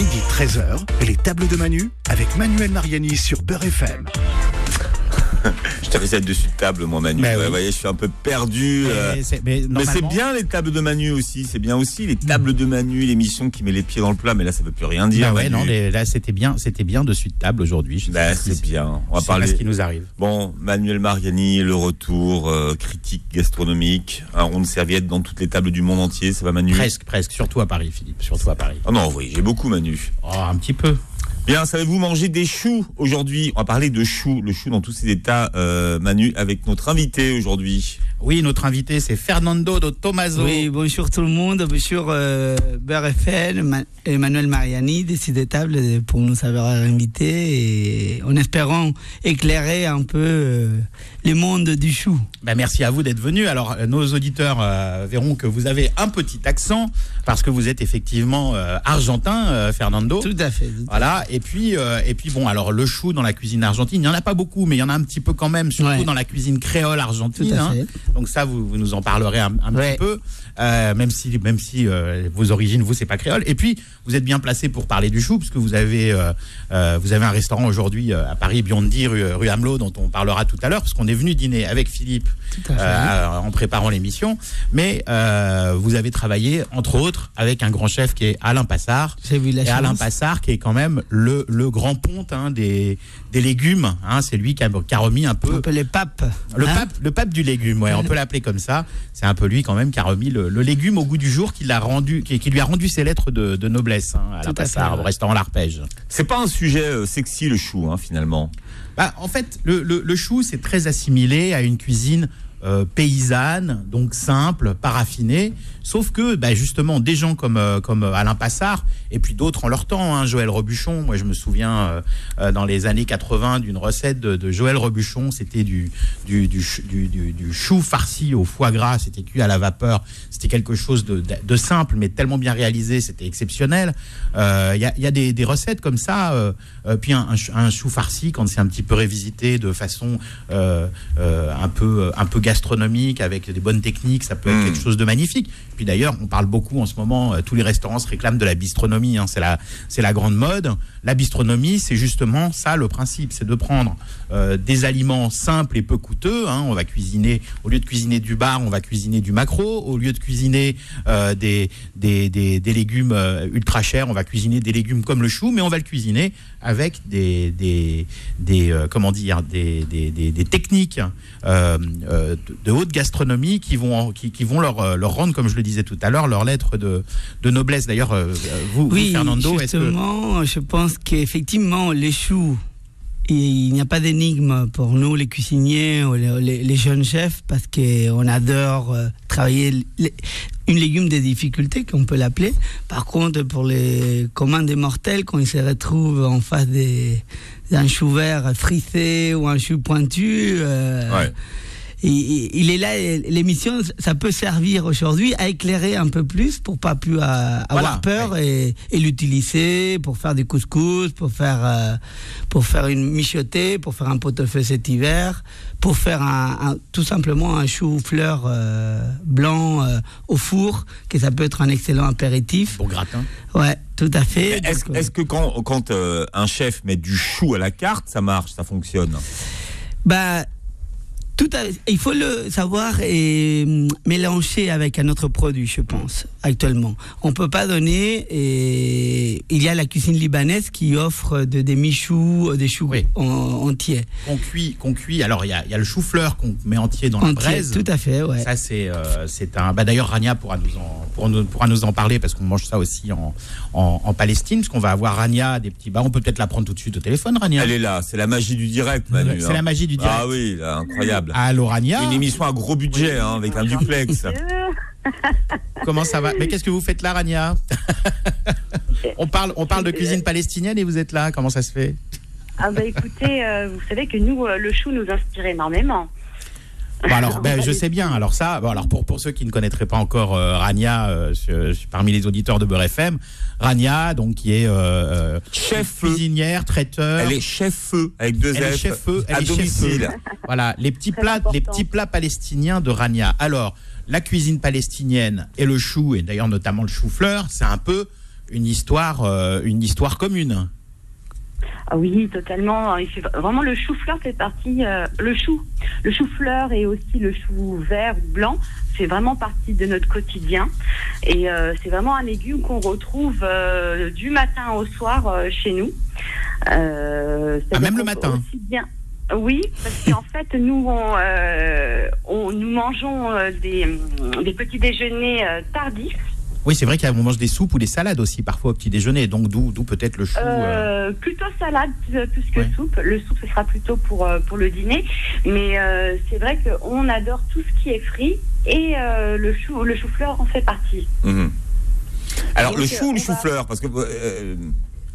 Midi 13h, les tables de Manu avec Manuel Mariani sur Beurre FM. Je fait dessus de table, moi, Manu. Bah Ouais, oui. vous voyez, je suis un peu perdu. euh, Mais c'est- Mais c'est normalement- bien les tables de Manu aussi. C'est bien aussi les tables de Manu, l'émission qui met les pieds dans le plat. Mais là, ça veut plus rien dire. Bah ouais, non, les- là c'était bien, c'était bien dessus de table aujourd'hui. Bah, si c'est bien. On va parler. ce qui nous arrive. Bon, Manuel Mariani, le retour, euh, critique gastronomique, un rond de serviette dans toutes les tables du monde entier. Ça va, Manu? Presque, presque, surtout à Paris, Philippe, surtout à Paris. Oh non, oui, j'ai beaucoup, Manu. Oh, un petit peu. Bien, savez-vous manger des choux aujourd'hui? On va parler de choux, le chou dans tous ses états, euh, Manu, avec notre invité aujourd'hui. Oui, notre invité c'est Fernando de Tomaso. Oui, bonjour tout le monde, bonjour euh, Ma- Emmanuel Mariani, décidétable pour nous avoir invités et en espérant éclairer un peu euh, le monde du chou. Bah, merci à vous d'être venu. Alors, euh, nos auditeurs euh, verront que vous avez un petit accent parce que vous êtes effectivement euh, argentin, euh, Fernando. Tout à fait. tout Voilà, et puis, euh, et puis bon, alors le chou dans la cuisine argentine, il n'y en a pas beaucoup, mais il y en a un petit peu quand même, surtout Ouais. dans la cuisine créole Tout argentine. hein. Donc ça, vous, vous nous en parlerez un, un Ouais. petit peu, euh, même si, même si euh, vos origines, vous, c'est pas créole. Et puis, vous êtes bien placé pour parler du chou, puisque vous avez, euh, vous avez un restaurant aujourd'hui à Paris, Biondi, rue, rue Hamelot, dont on parlera tout à l'heure, parce qu'on est venu dîner avec Philippe en préparant l'émission. Mais vous avez travaillé, entre autres, avec un grand chef qui est Alain Passard. J'ai vu la Et Alain. Passard, qui est quand même le, le grand ponte hein, des, des légumes. Hein, c'est lui qui a, qui a remis un peu Un peu les papes. le hein. pape, le pape du légume, ouais, on peut l'appeler comme ça. C'est un peu lui quand même qui a remis le, le légume au goût du jour, qui l'a rendu, qui, qui lui a rendu ses lettres de, de noblesse hein, à Tout la à Passard, au restaurant L'Arpège. C'est pas un sujet euh, sexy, le chou, hein, finalement. Bah, en fait, le, le- le chou, c'est très assimilé à une cuisine euh, paysanne, donc simple, pas raffinée. Sauf que, bah, justement, des gens comme, euh, comme Alain Passard, et puis d'autres en leur temps, hein, Joël Robuchon, moi je me souviens euh, euh, dans les années 80 d'une recette de, de Joël Robuchon, c'était du, du, du, ch- du- du- du chou farci au foie gras, c'était cuit à la vapeur, c'était quelque chose de, de- de simple, mais tellement bien réalisé, c'était exceptionnel. Euh, Il y, a, il y a des, des recettes comme ça, euh, euh, puis un, un ch- un chou farci, quand c'est un petit peu révisité de façon euh, euh, un, peu, un peu gastronomique, avec des bonnes techniques, ça peut être Mm. quelque chose de magnifique. Puis d'ailleurs, on parle beaucoup en ce moment, euh, tous les restaurants se réclament de la bistronomie, hein, c'est la, c'est la grande mode. La bistronomie, c'est justement ça le principe, c'est de prendre euh, des aliments simples et peu coûteux. hein. on va cuisiner, au lieu de cuisiner du bar, on va cuisiner du macro. Au lieu de cuisiner euh, des, des, des, des légumes euh, ultra chers, on va cuisiner des légumes comme le chou, mais on va le cuisiner avec des, des, des comment dire, des, des, techniques de, haute gastronomie qui vont, qui, qui vont leur, leur rendre, comme je le disais tout à l'heure, leur lettre de, de noblesse. D'ailleurs, vous, vous, Oui, Fernando, est-ce que je pense qu'effectivement, les choux, il n'y a pas d'énigme pour nous, les cuisiniers ou les, jeunes chefs, parce qu'on adore euh, travailler une légume des difficultés, qu'on peut l'appeler. Par contre, pour les communs des mortels, quand ils se retrouvent en face d'un chou vert frisé ou un chou pointu, euh. Il, est là, l'émission, ça peut servir aujourd'hui à éclairer un peu plus pour pas plus euh, avoir Voilà, peur et, et l'utiliser pour faire des couscous, pour faire, euh, pour faire une michotée, pour faire un pot-au-feu cet hiver, pour faire un, un- tout simplement un chou-fleur euh, blanc euh, au four, que ça peut être un excellent apéritif. pour gratin Ouais, tout à fait. Est-ce que quand, quand un chef met du chou à la carte, ça marche, ça fonctionne? Bah, tout à- il faut le savoir et hum, mélanger avec un autre produit, je pense, actuellement. On peut pas donner, et il y a la cuisine libanaise qui offre de, des michoux, des choux Oui. en- entiers. qu'on cuit, qu'on cuit. Alors il y a, il y a le chou-fleur qu'on met entier dans la braise. tout à fait, ouais. Ça c'est euh, c'est un. Bah, D'ailleurs Rania pourra nous en pourra nous, pourra nous en parler parce qu'on mange ça aussi en, en, en Palestine, parce qu'on va avoir Rania des petits. Bah on peut peut-être la prendre tout de suite au téléphone, Rania. Elle est là, c'est la magie du direct, Manu. C'est hein. la magie du direct. Ah oui, là, incroyable. Allô Rania. Une émission à gros budget, hein, avec un duplex. Comment ça va? Mais qu'est-ce que vous faites là, Rania? On parle on parle de cuisine palestinienne et vous êtes là. Comment ça se fait? Ah bah écoutez, euh, vous savez que nous, euh, le chou nous inspire énormément. Bon, alors, ben, je sais bien. Alors ça, bon, alors pour, pour ceux qui ne connaîtraient pas encore euh, Rania, euh, je- je suis parmi les auditeurs de Beurre FM, Rania, donc qui est euh, Chef cuisinière, traiteur. Elle est chef-feu, avec deux Elle est F, chef-feu, elle à est chef-feu. domicile. Voilà, les petits Très plats, les petits plats palestiniens de Rania. Alors, la cuisine palestinienne et le chou, et d'ailleurs notamment le chou-fleur, c'est un peu une histoire, euh, une histoire commune. Ah oui, totalement. Il fait- Vraiment, le chou-fleur fait partie. euh, le chou, le chou-fleur et aussi le chou vert ou blanc fait vraiment partie de notre quotidien. Et euh, c'est vraiment un légume qu'on retrouve euh, du matin au soir chez nous. Ah, même le matin aussi bien. Oui, parce qu'en fait, nous, on, on- nous mangeons des, des petits déjeuners tardifs. Oui, c'est vrai qu'on mange des soupes ou des salades aussi parfois au petit déjeuner, donc d'où d'où peut-être le chou. euh, Euh, plutôt salade euh, plus que Ouais. soupe. Le soupe ce sera plutôt pour euh, pour le dîner, mais euh, c'est vrai qu'on adore tout ce qui est frit et euh, le chou le chou-fleur en fait partie. Mhm. Alors, Donc, le chou ou le va- chou-fleur? Parce que euh,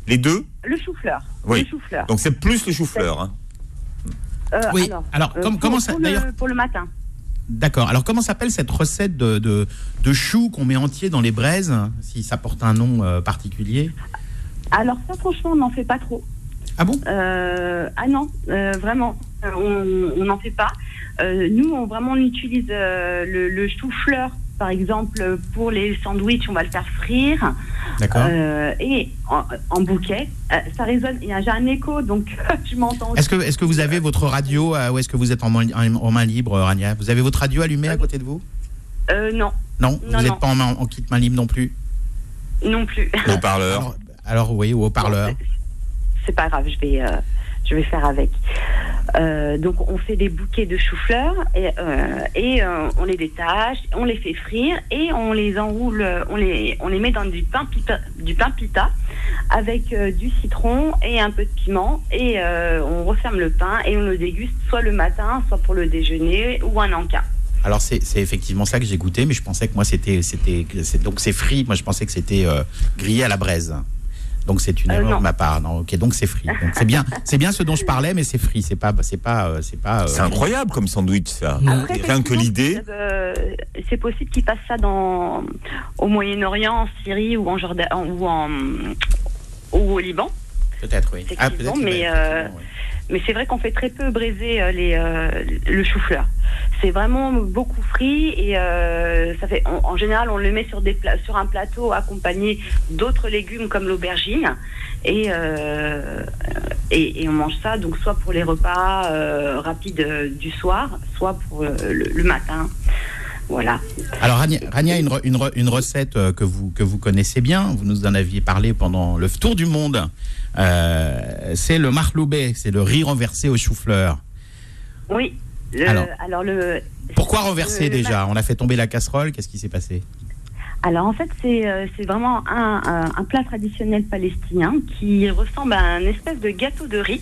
les deux, Le chou-fleur. Oui. Le chou-fleur. donc c'est plus le chou-fleur. hein. Euh, Oui. Alors, Alors, euh, comme- pour- comment ça pour le- d'ailleurs pour le matin. D'accord. Alors, comment s'appelle cette recette de, de, de chou qu'on met entier dans les braises, si ça porte un nom euh, particulier? Alors ça franchement on n'en fait pas trop. Ah bon? Euh, ah non, euh, vraiment, on n'en fait pas. Nous, on vraiment on utilise le, le chou-fleur, par exemple, pour les sandwichs, on va le faire frire. D'accord. Euh, et en, en bouquet, Euh, ça résonne. Il y a j'ai un écho, donc je m'entends. Est-ce que, est que vous avez votre radio euh, ou est-ce que vous êtes en main, en- en main libre, Rania? Vous avez votre radio allumée à côté de vous? Euh, non, Non, Non, Vous n'êtes pas en, main- en kit main libre non plus? Non plus. Haut-parleur. alors, alors, oui, ou haut-parleur. Bon, c'est- C'est pas grave, je vais, euh, je vais faire avec. Euh, donc on fait des bouquets de chou-fleur et, euh, euh, on les détache, on les fait frire et on les enroule, on les, met dans du pain pita, du pain pita avec du citron et un peu de piment et on referme le pain et on le déguste soit le matin, soit pour le déjeuner ou un encas. Alors c'est effectivement ça que j'ai goûté, mais je pensais que moi c'était donc c'est frit. Moi je pensais que c'était grillé à la braise. Donc c'est une Euh, erreur non. de ma part. Non, ok, donc c'est frit. Donc c'est bien, c'est bien ce dont je parlais, mais c'est frit. C'est pas, c'est pas, euh, c'est pas. euh, C'est incroyable comme sandwich, ça. Après, Rien que l'idée. euh, c'est possible qu'ils passent ça dans, au Moyen-Orient, en Syrie ou en Jordan ou en ou au Liban. Peut-être oui. Ah, peut-être, mais. Mais c'est vrai qu'on fait très peu braiser euh, euh, le chou-fleur. C'est vraiment beaucoup frit et euh, ça fait. en- général, on le met sur un plateau accompagné d'autres légumes comme l'aubergine et, on mange ça donc soit pour les repas rapides du soir, soit pour le, matin. Voilà. Alors Rania, une, une, re- une recette que vous que vous connaissez bien. Vous nous en aviez parlé pendant le tour du monde. Euh, c'est le marloubet, c'est le riz renversé au chou-fleur. Oui. Le- Alors. alors, le. Pourquoi renverser le- déjà On a fait tomber la casserole. Qu'est-ce qui s'est passé Alors en fait, c'est euh, c'est vraiment un, un- un plat traditionnel palestinien qui ressemble à un espèce de gâteau de riz.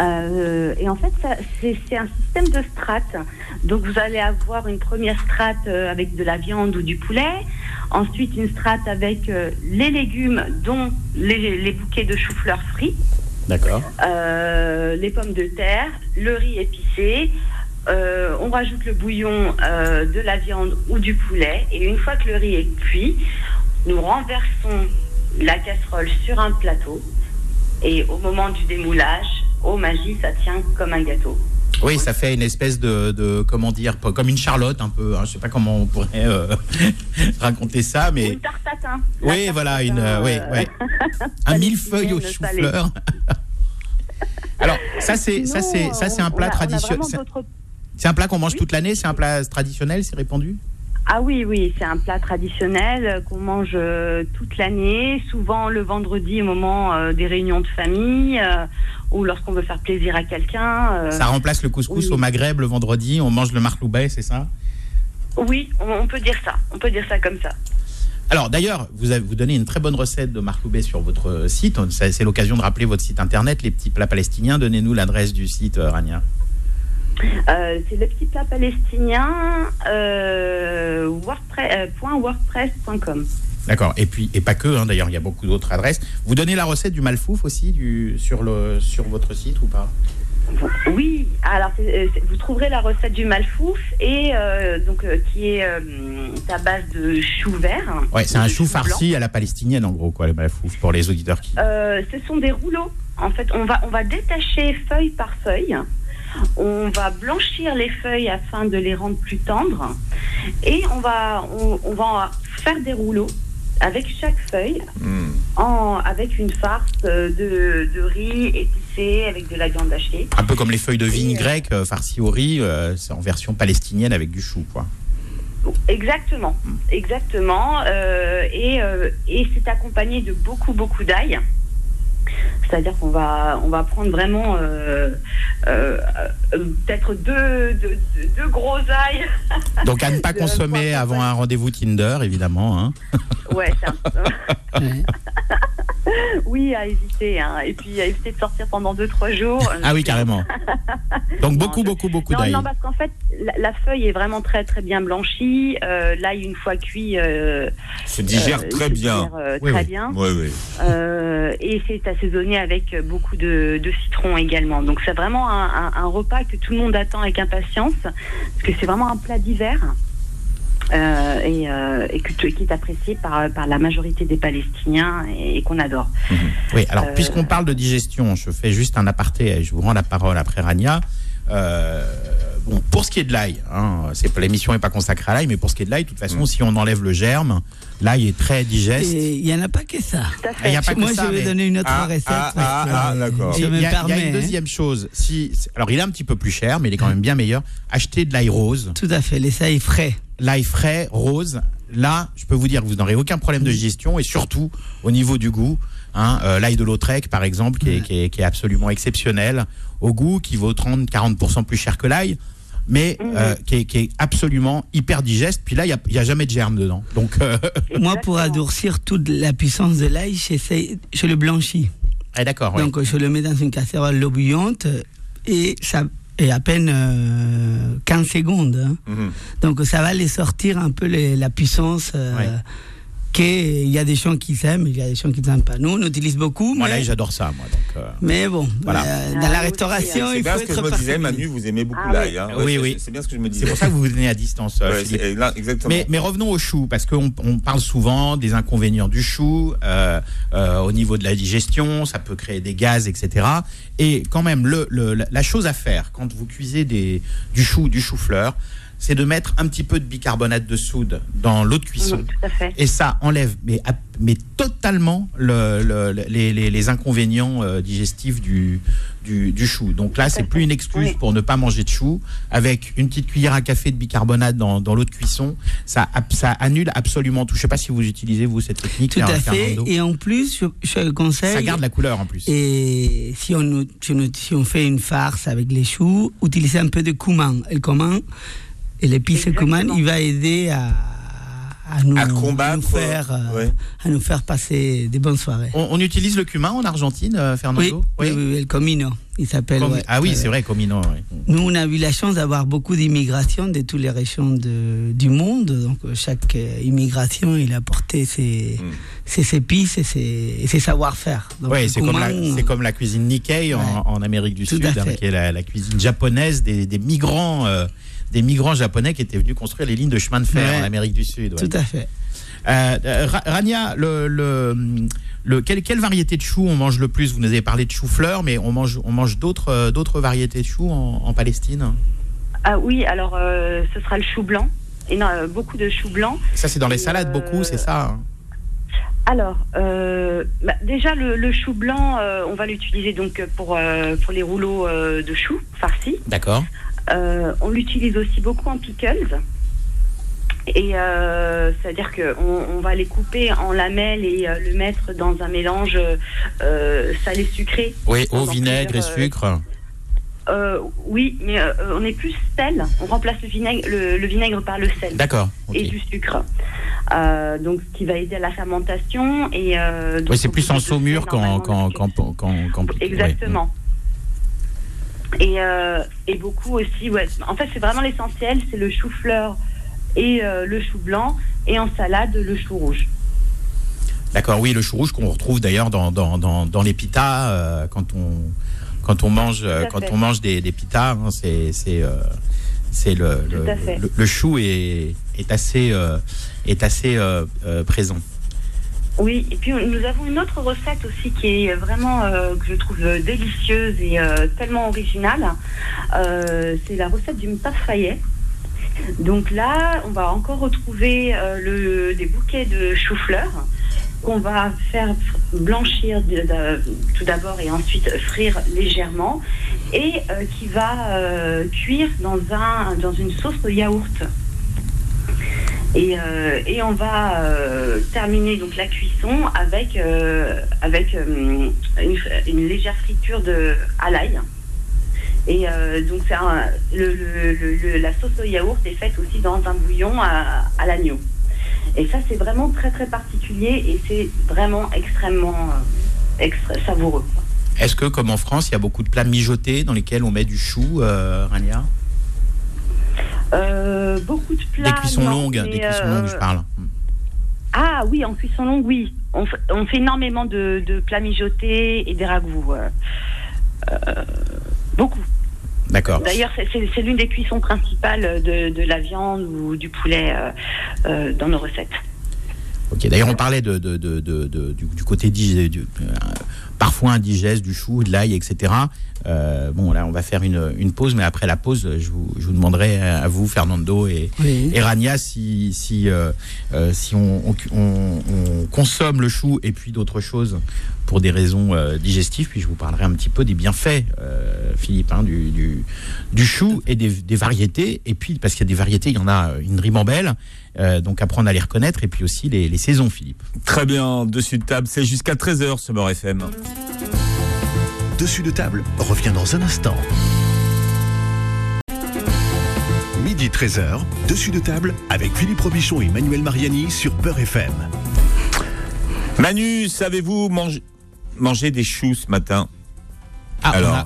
Euh, et en fait, c'est c'est un système de strates. Donc vous allez avoir une première strate avec de la viande ou du poulet, ensuite une strate avec euh, les légumes, dont les, les bouquets de chou-fleur frits, D'accord. euh, les pommes de terre, le riz épicé. euh, on rajoute le bouillon de la viande ou du poulet. Et une fois que le riz est cuit, nous renversons la casserole sur un plateau. Et au moment du démoulage, au magie, ça tient comme un gâteau. Oui, ça fait une espèce de, de comment dire, comme une charlotte un peu. hein, je sais pas comment on pourrait euh, raconter ça, mais Une tarte tatin. oui, voilà, une, euh, oui, euh, oui. un millefeuille au chou-fleur. Alors ça c'est ça c'est ça c'est un plat traditionnel. C'est- un plat qu'on mange toute l'année. C'est un plat traditionnel, c'est répandu? Ah oui, oui, c'est un plat traditionnel euh, qu'on mange euh, toute l'année, souvent le vendredi au moment euh, des réunions de famille ou lorsqu'on veut faire plaisir à quelqu'un. Ça remplace le couscous oui. au Maghreb le vendredi. On mange le marloubet, c'est ça? Oui, on, peut dire ça, on peut dire ça comme ça. Alors d'ailleurs, vous avez, vous donnez une très bonne recette de marloubet sur votre site. C'est l'occasion de rappeler votre site internet, les petits plats palestiniens. Donnez-nous l'adresse du site, Rania. Euh, c'est le petit plat palestinien euh, wordpress, euh. D'accord. Et puis et pas que. hein, D'ailleurs, il y a beaucoup d'autres adresses. Vous donnez la recette du malfouf aussi du, sur le sur votre site ou pas? Oui, alors euh, vous trouverez la recette du malfouf et euh, donc euh, qui est euh, à base de chou vert. Ouais, c'est un chou blanc. farci à la palestinienne en gros quoi, le malfouf pour les auditeurs qui. Ce sont des rouleaux. En fait, on va, on va détacher feuille par feuille. On va blanchir les feuilles afin de les rendre plus tendres. Et on va, on, on va faire des rouleaux avec chaque feuille, Hmm. en, avec une farce de, de riz épicé avec de la viande hachée. Un peu comme les feuilles de vigne euh, grecques euh, farcies au riz, euh, c'est en version palestinienne avec du chou, quoi. Exactement, exactement. euh, et et c'est accompagné de beaucoup, beaucoup d'ail. C'est-à-dire qu'on va, on va prendre vraiment euh, euh, euh, peut-être deux, deux, gros ailes. Donc à ne pas consommer avant un rendez-vous Tinder, évidemment. hein. Ouais, c'est un- Ouais. oui, à éviter. hein. Et puis à éviter de sortir pendant deux, trois jours. Ah oui, carrément. Donc beaucoup, beaucoup, beaucoup Non, d'ail. non, parce qu'en fait, la, la feuille est vraiment très, très bien blanchie. Euh, l'ail, une fois cuit, euh, Se digère euh, très se bien. digère, euh, Oui, très oui. bien. Oui, oui. Euh, et c'est assaisonné avec beaucoup de, de citron également. Donc c'est vraiment un, un- un repas que tout le monde attend avec impatience, parce que c'est vraiment un plat d'hiver. euh, et, euh, et que- qui est apprécié par, par la majorité des Palestiniens et, et qu'on adore. Oui, alors Euh, puisqu'on parle de digestion, je fais juste un aparté et je vous rends la parole après Rania. Bon, pour ce qui est de l'ail, hein, c'est l'émission n'est pas consacrée à l'ail, mais pour ce qui est de l'ail, de toute façon, si on enlève le germe, l'ail est très digeste. Et il n'y en a pas que ça. Ah, y a pas que Moi, ça, je vais mais- donner une autre Ah, recette. ah, ah, ah, d'accord. Il me y, a- une hein. deuxième chose. Si, alors, il est un petit peu plus cher, mais il est quand même bien meilleur. Acheter de l'ail rose, Tout à fait, les ail frais. l'ail frais, rose. Là, je peux vous dire que vous n'aurez aucun problème de digestion et surtout au niveau du goût. Hein, euh, l'ail de Lautrec, par exemple, qui est, qui est- qui est absolument exceptionnel au goût, qui vaut 30-40% plus cher que l'ail, mais euh, qui, est, qui est absolument hyper digeste. Puis là, il n'y a, a jamais de germe dedans. Donc, euh, Moi, pour adoucir toute la puissance de l'ail, je le blanchis. ah, d'accord. Donc, je le mets dans une casserole l'eau bouillante et ça est à peine euh, 15 secondes. hein. Mhm. Donc, ça va les sortir un peu les- la puissance. euh. Qu'il y a des gens qui s'aiment, il y a des gens qui n'aiment pas. Nous, on utilise beaucoup, Moi, mais, l'ail, j'adore ça, moi. Donc, euh, mais bon, Voilà. euh, dans Ah, la moi aussi, restauration. C'est il bien faut ce que je me disais. Manu, vous aimez beaucoup Ah l'ail. hein. oui. Ouais, Oui, c'est-. C'est bien ce que je me c'est disais. pour ça que vous vous tenez à distance, euh, Ouais, c'est- là, exactement. Mais, mais revenons au chou, parce qu'on on parle souvent des inconvénients du chou euh, euh, au niveau de la digestion, ça peut créer des gaz, etc. Et quand même, le, le- la- la chose à faire quand vous cuisez des, du chou, du chou-fleur, c'est de mettre un petit peu de bicarbonate de soude dans l'eau de cuisson. Oui, tout à fait. Et ça enlève mais, ap- mais totalement le, le- le- les, les- les inconvénients euh, digestifs du, du, du chou. Donc là, à c'est plus une excuse Oui. pour ne pas manger de chou. Avec une petite cuillère à café de bicarbonate dans, dans l'eau de cuisson, ça, ça annule absolument tout. Je sais pas si vous utilisez, vous, cette technique. Tout à Fer- fait. Fernando. Et en plus, je, je conseille. Ça garde la couleur en plus. Et si on, si on, si on fait une farce avec les choux, utilisez un peu de cumin. Et le cumin, et cumin, il va aider à, à nous, À combattre, nous faire, euh, ouais. à nous faire passer des bonnes soirées. On, on utilise le cumin en Argentine, euh, Oui, Fernando oui, oui, oui, le comino, il s'appelle. Ouais. Ah oui, Euh, c'est vrai, comino. ouais. Nous, on a eu la chance d'avoir beaucoup d'immigration de toutes les régions de- du monde. Donc, euh, chaque euh, immigration, il a apporté ses, Mm. ses épices et ses, savoir-faire. Le c'est comme, la, comme cuisine Nikkei en, Ouais. en Amérique du Tout Sud, hein, qui est la, la cuisine japonaise des, des migrants, euh, des migrants japonais qui étaient venus construire les lignes de chemin de fer Ouais. en Amérique du Sud. ouais. Tout à fait. Euh, euh, Ra- Rania, le, le, le- quelle, quelle variété de choux on mange le plus? Vous nous avez parlé de chou-fleur, mais on mange, on mange d'autres, euh, d'autres variétés de choux en, en Palestine? Ah oui, alors euh, ce sera le chou blanc. Et non, beaucoup de chou blanc. Ça, c'est dans les Et, salades euh, beaucoup, c'est ça hein? Alors, euh, bah, déjà le, le chou blanc, euh, on va l'utiliser donc pour euh, pour les rouleaux euh, de choux farcis. D'accord. Euh, on l'utilise aussi beaucoup en pickles. Et euh, c'est-à-dire qu'on on va les couper en lamelles et euh, le mettre dans un mélange euh, salé-sucré. Oui, eau, vinaigre et sucre. Oui, mais on est plus sel. On remplace le vinaigre, le, le vinaigre par le sel D'accord. et du sucre. Donc, ce qui va aider à la fermentation. Et, donc, Oui, c'est plus en saumure qu'en qu'en- ouais. Et, euh, et beaucoup aussi, ouais. En fait, c'est vraiment l'essentiel, c'est le chou-fleur et euh, le chou blanc, et en salade, le chou rouge. D'accord, oui, le chou rouge qu'on retrouve d'ailleurs dans, dans, dans, dans les pitas euh, quand on quand on mange euh, quand fait. on mange des, des pitas, hein, c'est c'est euh, c'est le le, le- le chou est est assez est assez présent. Oui, et puis nous avons une autre recette aussi qui est vraiment, euh, que je trouve euh, délicieuse et euh, tellement originale. Euh, c'est la recette du mtafayet. Donc là, on va encore retrouver euh, le, des bouquets de chou-fleur qu'on va faire blanchir de- de- tout d'abord et ensuite frire légèrement et euh, qui va cuire dans, un, dans une sauce au yaourt. Et, euh, et on va euh, terminer donc la cuisson avec, euh, avec une, une légère friture de, à l'ail. Et donc c'est un- le, le- le- le- la sauce au yaourt est faite aussi dans un bouillon à, à l'agneau. Et ça c'est vraiment très très particulier et c'est vraiment extrêmement extra- savoureux. Est-ce que, comme en France, il y a beaucoup de plats mijotés dans lesquels on met du chou, euh, Rania? Euh, beaucoup de plats. Des cuissons non, longues, des cuissons euh, longues, je parle. Ah oui, en cuisson longue, oui. On, fait- on fait énormément de, de plats mijotés et des ragoûts. euh, euh, beaucoup. D'accord. D'ailleurs, c'est- l'une des cuissons principales de, de la viande ou du poulet euh, euh, dans nos recettes. Ok. D'ailleurs, on parlait de, du, du côté du- euh, parfois indigeste du chou, de l'ail, etc. Euh, bon, là, on va faire une, une pause, mais après la pause, je vous, je vous demanderai à vous, Fernando et, Oui. et Rania, si, si, euh, euh, si on, on- on- on consomme le chou et puis d'autres choses pour des raisons euh, digestives, puis je vous parlerai un petit peu des bienfaits, euh, Philippe, hein, du, du, du chou et des, des variétés. Et puis, parce qu'il y a des variétés, il y en a une ribambelle, euh, donc apprendre à les reconnaître, et puis aussi les, les saisons, Philippe. Très bien, dessus de table, c'est jusqu'à 13h ce Beurre FM. Dessus de table revient dans un instant. Midi 13h, dessus de table avec Philippe Robichon et Manuel Mariani sur Beurre FM. Manu, savez-vous manger, manger des choux ce matin? Ah, on Alors, a-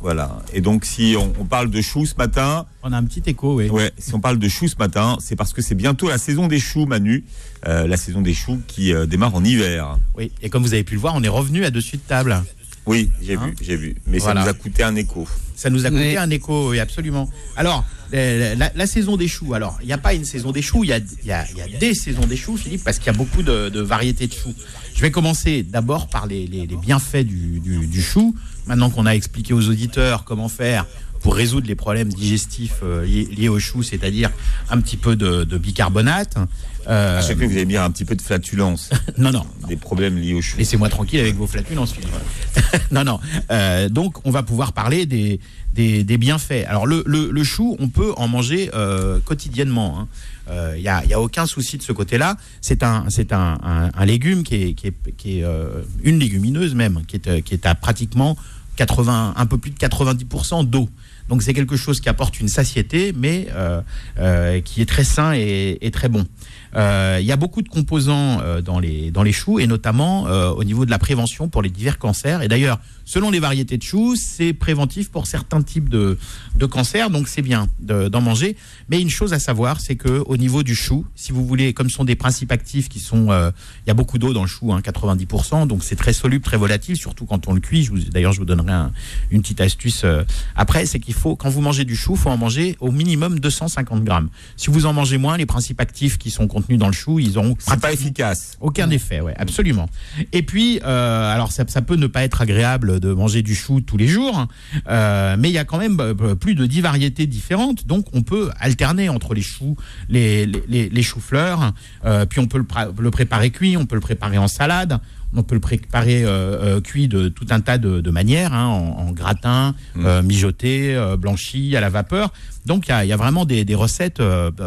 voilà. Et donc, si on, on parle de choux ce matin, on, a, un petit écho, oui. ouais, si on parle de choux ce matin, c'est parce que c'est bientôt la saison des choux, Manu. Euh, la saison des choux qui euh, démarre en hiver. oui. Et comme vous avez pu le voir, on est revenu à dessus de table. Oui, j'ai Hein vu, j'ai vu. Mais Voilà. ça nous a coûté un écho. Ça nous a coûté Oui. un écho, oui, absolument. Alors, la, la- la saison des choux. Alors, il n'y a pas une saison des choux, il y a, il y a- il y a des saisons des choux, Philippe, parce qu'il y a beaucoup de, de variétés de choux. Je vais commencer d'abord par les, les- les bienfaits du, du- du chou. Maintenant qu'on a expliqué aux auditeurs comment faire pour résoudre les problèmes digestifs euh, liés, liés au chou, c'est-à-dire un petit peu de, de bicarbonate. Euh, À chaque fois, vous allez dire un petit peu de flatulence, non, non, des problèmes liés aux choux. Laissez-moi tranquille avec vos flatulences, non, non. Euh, donc, on va pouvoir parler des, des, des bienfaits. Alors, le, le, le chou, on peut en manger euh, quotidiennement. hein. Euh, Il n'y a, il y a aucun souci de ce côté-là. C'est un, c'est un, un, un légume qui est, qui est, qui est euh, une légumineuse même, qui est, euh, qui est à pratiquement 80, un peu plus de 90% d'eau. Donc c'est quelque chose qui apporte une satiété, mais euh, euh, qui est très sain et, très bon. Euh, Il y a beaucoup de composants dans, les, dans les choux, et notamment au niveau de la prévention pour les divers cancers. Et d'ailleurs, selon les variétés de choux, c'est préventif pour certains types de, de cancers, donc c'est bien de- d'en manger. Mais une chose à savoir, c'est que au niveau du chou, si vous voulez, comme ce sont des principes actifs qui sont, il y a beaucoup d'eau dans le chou, hein, 90%, donc c'est très soluble, très volatile, surtout quand on le cuit. D'ailleurs, je vous donnerai un- une petite astuce euh, après, c'est qu'il faut, quand vous mangez du chou, faut en manger au minimum 250 grammes. Si vous en mangez moins, les principes actifs qui sont contenus dans le chou, ils C'est pas efficace. aucun effet, ouais, absolument. Et puis, euh, alors ça, ça peut ne pas être agréable de manger du chou tous les jours, euh, mais il y a quand même euh, plus de 10 variétés différentes, donc on peut alterner entre les choux, les, les, les- les choux-fleurs, euh, puis on peut le préparer cuit, on peut le préparer en salade, on peut le préparer euh, euh, cuit de tout un tas de, de manières, hein, en, en gratin, euh, mijoté, blanchi, à la vapeur. Donc il y a, il y a vraiment des, des recettes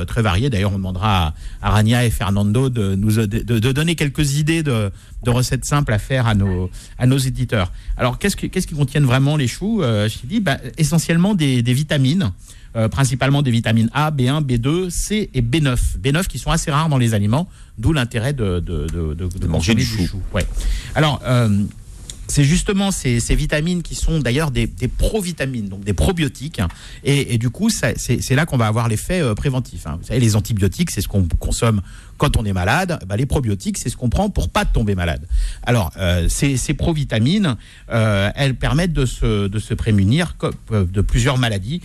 très variées. D'ailleurs, on demandera à, à Rania et Fernando de nous de, donner quelques idées de, de recettes simples à faire à nos à nos éditeurs. Alors qu'est-ce que qu'est-ce qui contiennent vraiment les choux euh, Je dis bah, essentiellement des, des vitamines. Euh, principalement des vitamines A, B1, B2, C et B9. B9 qui sont assez rares dans les aliments, d'où l'intérêt de, de, de, manger du chou. Ouais. Alors, euh, c'est justement ces, vitamines qui sont d'ailleurs des, des provitamines, donc des probiotiques. Et, du coup, c'est là qu'on va avoir l'effet euh, préventif. hein. Vous savez, les antibiotiques, c'est ce qu'on consomme quand on est malade. Bah, les probiotiques, c'est ce qu'on prend pour pas tomber malade. Alors, euh, ces, ces provitamines, euh, elles permettent de se, prémunir de plusieurs maladies,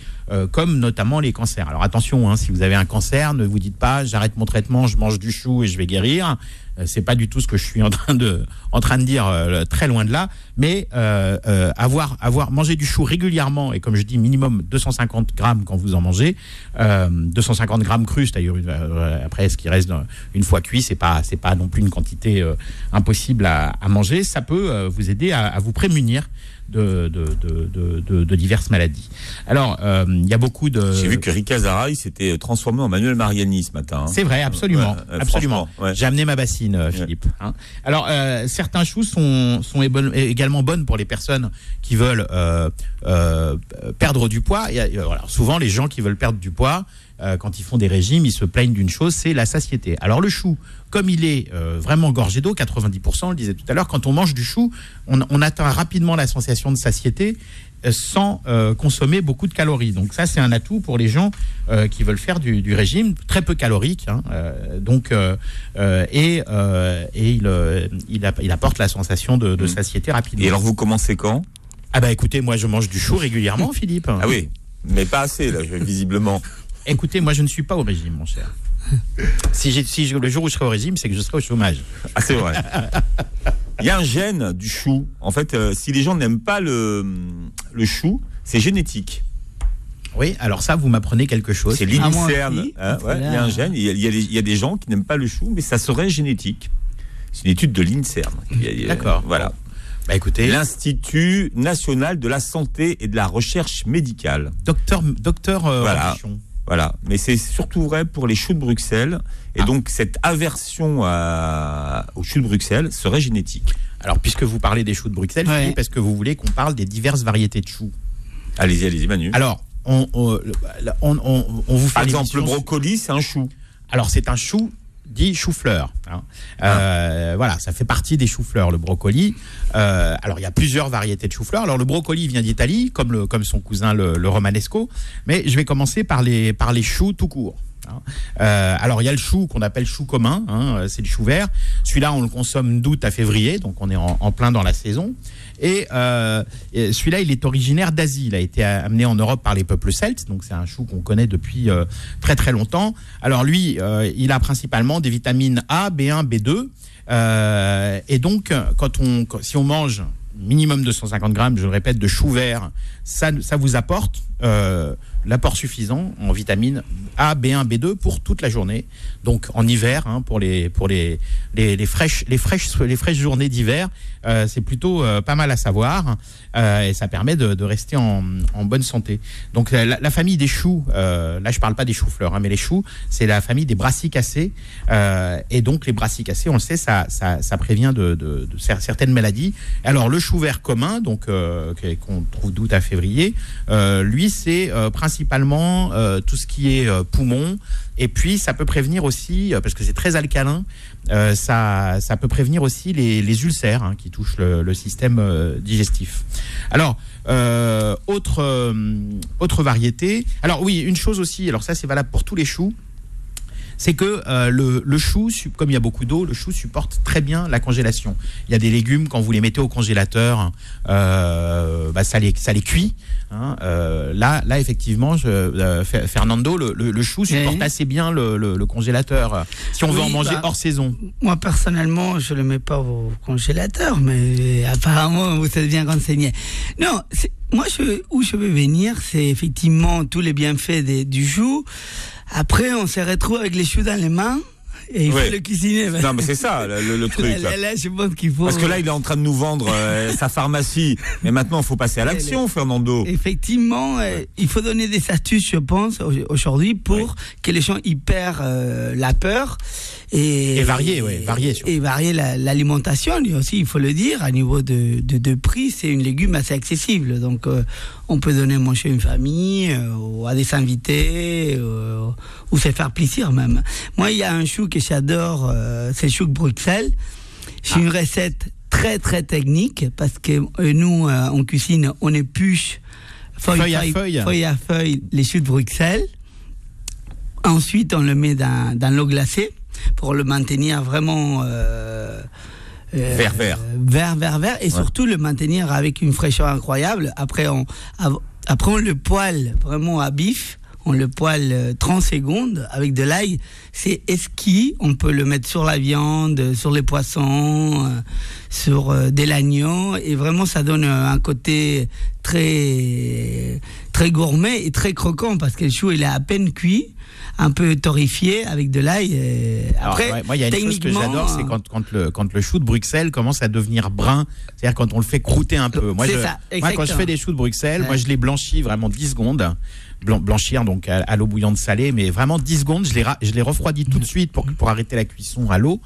comme notamment les cancers. Alors attention, hein, si vous avez un cancer, ne vous dites pas j'arrête mon traitement, je mange du chou et je vais guérir. Euh, c'est pas du tout ce que je suis en train de, en train de dire, euh, très loin de là. Mais euh, euh, avoir, avoir mangé du chou régulièrement et comme je dis minimum 250 grammes quand vous en mangez, euh, 250 grammes crus, c'est-à-dire euh, après ce qui reste une fois cuit, c'est pas, c'est pas non plus une quantité euh, impossible à, à manger. Ça peut euh, vous aider à, à vous prémunir de, de, de, de, de- de diverses maladies. Alors, euh, il y a beaucoup de. J'ai vu que Rika Zaraï s'était transformé en Manuel Mariani ce matin. hein. C'est vrai, absolument, Ouais, absolument. ouais. J'ai amené ma bassine, euh, Philippe. hein. Alors, euh, certains choux sont, également bonnes pour les personnes qui veulent euh, perdre du poids. Il voilà, souvent, les gens qui veulent perdre du poids, euh, quand ils font des régimes, ils se plaignent d'une chose, c'est la satiété. Alors, le chou, comme il est euh, vraiment gorgé d'eau, 90%, on le disait tout à l'heure, quand on mange du chou, on, on atteint rapidement la sensation de satiété euh, sans euh, consommer beaucoup de calories. Donc ça, c'est un atout pour les gens euh, qui veulent faire du, du régime très peu calorique. hein, euh, donc et, et il, il, app- il apporte la sensation de, de Mm. satiété rapidement. Et alors vous commencez quand? Ah bah écoutez, moi je mange du chou régulièrement, Philippe. Ah oui, mais pas assez là, visiblement. Écoutez, moi je ne suis pas au régime, mon cher. Si, j'ai- si je- le jour où je serai au régime, c'est que je serai au chômage. Ah c'est vrai. Il y a un gène du chou. En fait, euh, si les gens n'aiment pas le, le chou, c'est génétique. Oui, alors ça, vous m'apprenez quelque chose. C'est Ah, aussi. hein, ouais, il y a un gène. Il y a, il y a des, il y a des gens qui n'aiment pas le chou, mais ça serait génétique. C'est une étude de l'INSERM. D'accord. Voilà. Bah écoutez, L'Institut national de la santé et de la recherche médicale. docteur, docteur euh, Voilà. Robichon. Voilà. Mais c'est surtout vrai pour les choux de Bruxelles. Et Ah. donc, cette aversion à, aux choux de Bruxelles serait génétique. Alors, puisque vous parlez des choux de Bruxelles, Ouais. Philippe, est-ce que vous voulez qu'on parle des diverses variétés de choux Allez-y, allez-y, Manu. Alors, on, on, on, on- on vous fait Par exemple, le brocoli, c'est un chou. Alors, c'est un chou dit chou-fleur. hein. Euh, Voilà, ça fait partie des choux-fleurs, le brocoli. Euh, alors, il y a plusieurs variétés de chou-fleur. Alors, le brocoli vient d'Italie, comme, le, comme son cousin le, le romanesco. Mais je vais commencer par les, par les choux tout court. Euh, alors, il y a le chou qu'on appelle chou commun, hein, c'est le chou vert. Celui-là, on le consomme d'août à février, donc on est en, plein dans la saison. Et, euh, et celui-là, il est originaire d'Asie. Il a été amené en Europe par les peuples celtes, donc c'est un chou qu'on connaît depuis euh, très très longtemps. Alors lui, euh, il a principalement des vitamines A, B1, B2. Euh, et donc, quand on, si on mange minimum 250 grammes, je le répète, de chou vert, ça, vous apporte euh, l'apport suffisant en vitamines A, B1, B2 pour toute la journée. Donc en hiver, hein, pour les pour les les, les fraîches les fraîches les fraîches journées d'hiver, euh, c'est plutôt euh, pas mal à savoir euh, et ça permet de, rester en, en bonne santé. Donc la, famille des choux, là je parle pas des choux-fleurs, hein, mais les choux, c'est la famille des brassicacées et donc les brassicacées, on le sait, ça ça, prévient de, de, de cer- certaines maladies. Alors le chou vert commun, donc qu'on trouve d'août à février, lui c'est euh, principalement euh, tout ce qui est euh, poumon et puis ça peut prévenir aussi euh, parce que c'est très alcalin, ça ça peut prévenir aussi les, ulcères hein, qui touchent le, le système digestif. Alors autre autre variété. Alors oui, une chose aussi. Alors ça c'est valable pour tous les choux c'est que euh, le, le chou, comme il y a beaucoup d'eau, le chou supporte très bien la congélation. Il y a des légumes, quand vous les mettez au congélateur, euh, bah, ça, les, ça les cuit. hein. Euh, là, là, effectivement, je, Fernando, le, le- le chou supporte Oui. assez bien le, congélateur. Si on veut en manger bah, hors saison. Moi, personnellement, je ne le mets pas au congélateur, mais apparemment, vous êtes bien renseigné. Non, moi, je, où je veux venir, c'est effectivement tous les bienfaits des- du chou. Après, on se retrouve avec les choux dans les mains et il Ouais. faut le cuisiner. Non, mais c'est ça le, le- truc. Là, là. là, là, je pense qu'il faut. Parce que là, il est en train de nous vendre euh, sa pharmacie. Mais maintenant, il faut passer à l'action, Fernando. Effectivement, euh, il faut donner des astuces, je pense, au- aujourd'hui, pour que les gens y perdent euh, la peur. Et, Et varier, ouais, varier surtout. Et varier la- l'alimentation, et aussi, il faut le dire, à niveau de, de, de prix, c'est une légume assez accessible. Donc, euh, on peut donner à manger à une famille, euh, ou à des invités, euh, ou se faire plaisir même. Moi, il y a un chou que j'adore, euh, c'est chou de Bruxelles. C'est Ah. une recette très très technique parce que euh, nous euh, en cuisine on épluche Feuille à feuille. feuille à feuille les choux de Bruxelles. Ensuite on le met dans, dans l'eau glacée pour le maintenir vraiment euh, euh, Vert, vert. vert vert vert et surtout le maintenir avec une fraîcheur incroyable. Après on après on le poêle vraiment à bif on le poêle euh, 30 secondes avec de l'ail. C'est esquis, on peut le mettre sur la viande, sur les poissons, euh, sur euh, de l'agneau, et vraiment ça donne euh, un côté très très gourmet et très croquant parce que le chou il est à peine cuit, un peu torréfié avec de l'ail. Après, ouais, moi, il y a une chose que j'adore, c'est quand, quand, le, quand le chou de Bruxelles commence à devenir brun, c'est-à-dire quand on le fait croûter un peu. Moi, C'est je, ça, moi quand je fais des choux de Bruxelles, moi, je les blanchis vraiment 10 secondes. Blan- Blanchir donc à, à l'eau bouillante salée, mais vraiment 10 secondes, je les, ra- je les refroidis tout de suite pour, pour arrêter la cuisson à l'eau.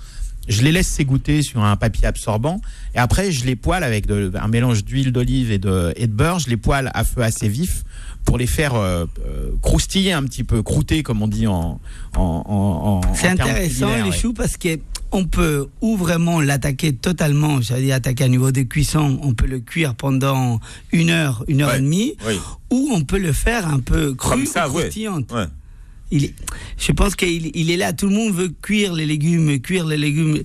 Je les laisse s'égoutter sur un papier absorbant et après je les poêle avec de- un mélange d'huile d'olive et de, et de beurre. Je les poêle à feu assez vif pour les faire euh, euh, croustiller un petit peu, croûter comme on dit en en, C'est intéressant culinaires, le ouais. chou parce que on peut ou vraiment l'attaquer totalement, c'est-à-dire attaquer à niveau de cuisson, on peut le cuire pendant une heure, une heure Ouais. et demie, Oui. ou on peut le faire un peu cru Comme ça, croustillante. Ouais. Il est, je pense qu'il il est là. Tout le monde veut cuire les légumes, cuire les légumes,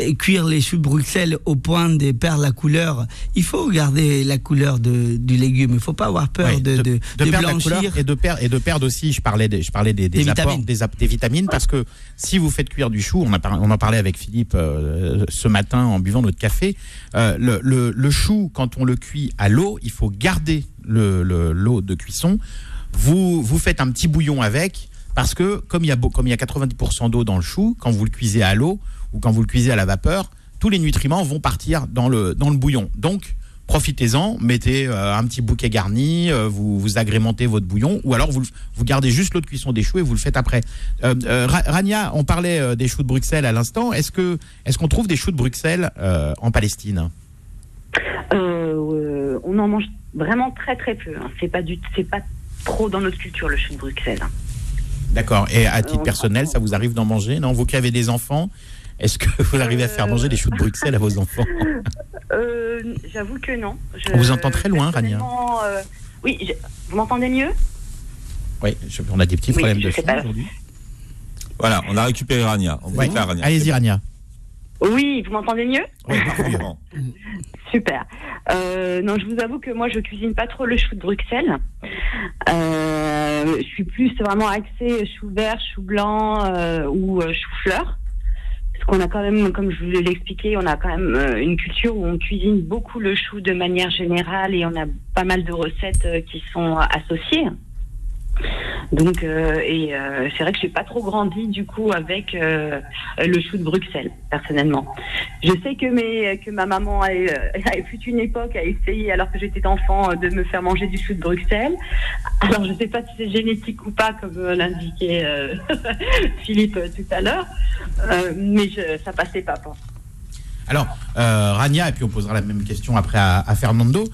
et cuire les choux de Bruxelles au point de perdre la couleur. Il faut garder la couleur de, du légume. Il faut pas avoir peur de, de, de perdre la blanchir. couleur et de perdre et de perdre aussi je parlais des, je parlais des, des Des apports vitamines. des, ap- des vitamines parce que si vous faites cuire du chou on, a par- on en parlait avec Philippe euh, ce matin en buvant notre café euh, le, le, le chou quand on le cuit à l'eau il faut garder le le- l'eau de cuisson vous vous faites un petit bouillon avec parce que comme il y a comme il y a 90% d'eau dans le chou quand vous le cuisez à l'eau ou quand vous le cuisez à la vapeur tous les nutriments vont partir dans le dans le bouillon donc profitez-en, mettez euh, un petit bouquet garni, euh, vous, vous agrémentez votre bouillon, ou alors vous, vous gardez juste l'eau de cuisson des choux et vous le faites après. Euh, Ra- Rania, on parlait des choux de Bruxelles à l'instant. Est-ce que est-ce qu'on trouve des choux de Bruxelles en Palestine? On en mange vraiment très très peu. hein. C'est pas c'est pas trop dans notre culture le chou de Bruxelles. D'accord. Et à titre Euh, personnel, ça vous arrive d'en manger Non, vous qui avez des enfants, est-ce que vous arrivez à faire manger des choux de Bruxelles à vos enfants Euh, J'avoue que non. Je- On vous entend très loin, Rania. euh, oui, je- vous m'entendez mieux Oui, je- on a des petits Oui, problèmes de son aujourd'hui. Voilà, on a récupéré Rania. Ouais. Allez-y, Rania. Oui, vous m'entendez mieux Oui, parfaitement. Super. Euh, non, je vous avoue que moi, je cuisine pas trop le chou de Bruxelles. Euh, je suis plus vraiment axée chou vert, chou blanc euh, ou euh, chou fleur. Parce qu'on a quand même, comme je vous l'ai expliqué, on a quand même euh, une culture où on cuisine beaucoup le chou de manière générale et on a pas mal de recettes qui sont associées. Donc, euh, et euh, c'est vrai que j'ai pas trop grandi du coup avec euh, le chou de Bruxelles, personnellement. Je sais que, mes, que ma maman a, a fut une époque à essayer, alors que j'étais enfant, de me faire manger du chou de Bruxelles. Alors, je ne sais pas si c'est génétique ou pas, comme l'indiquait Philippe tout à l'heure, mais je, ça passait pas. Pour. Alors, Rania, et puis on posera la même question après à Fernando.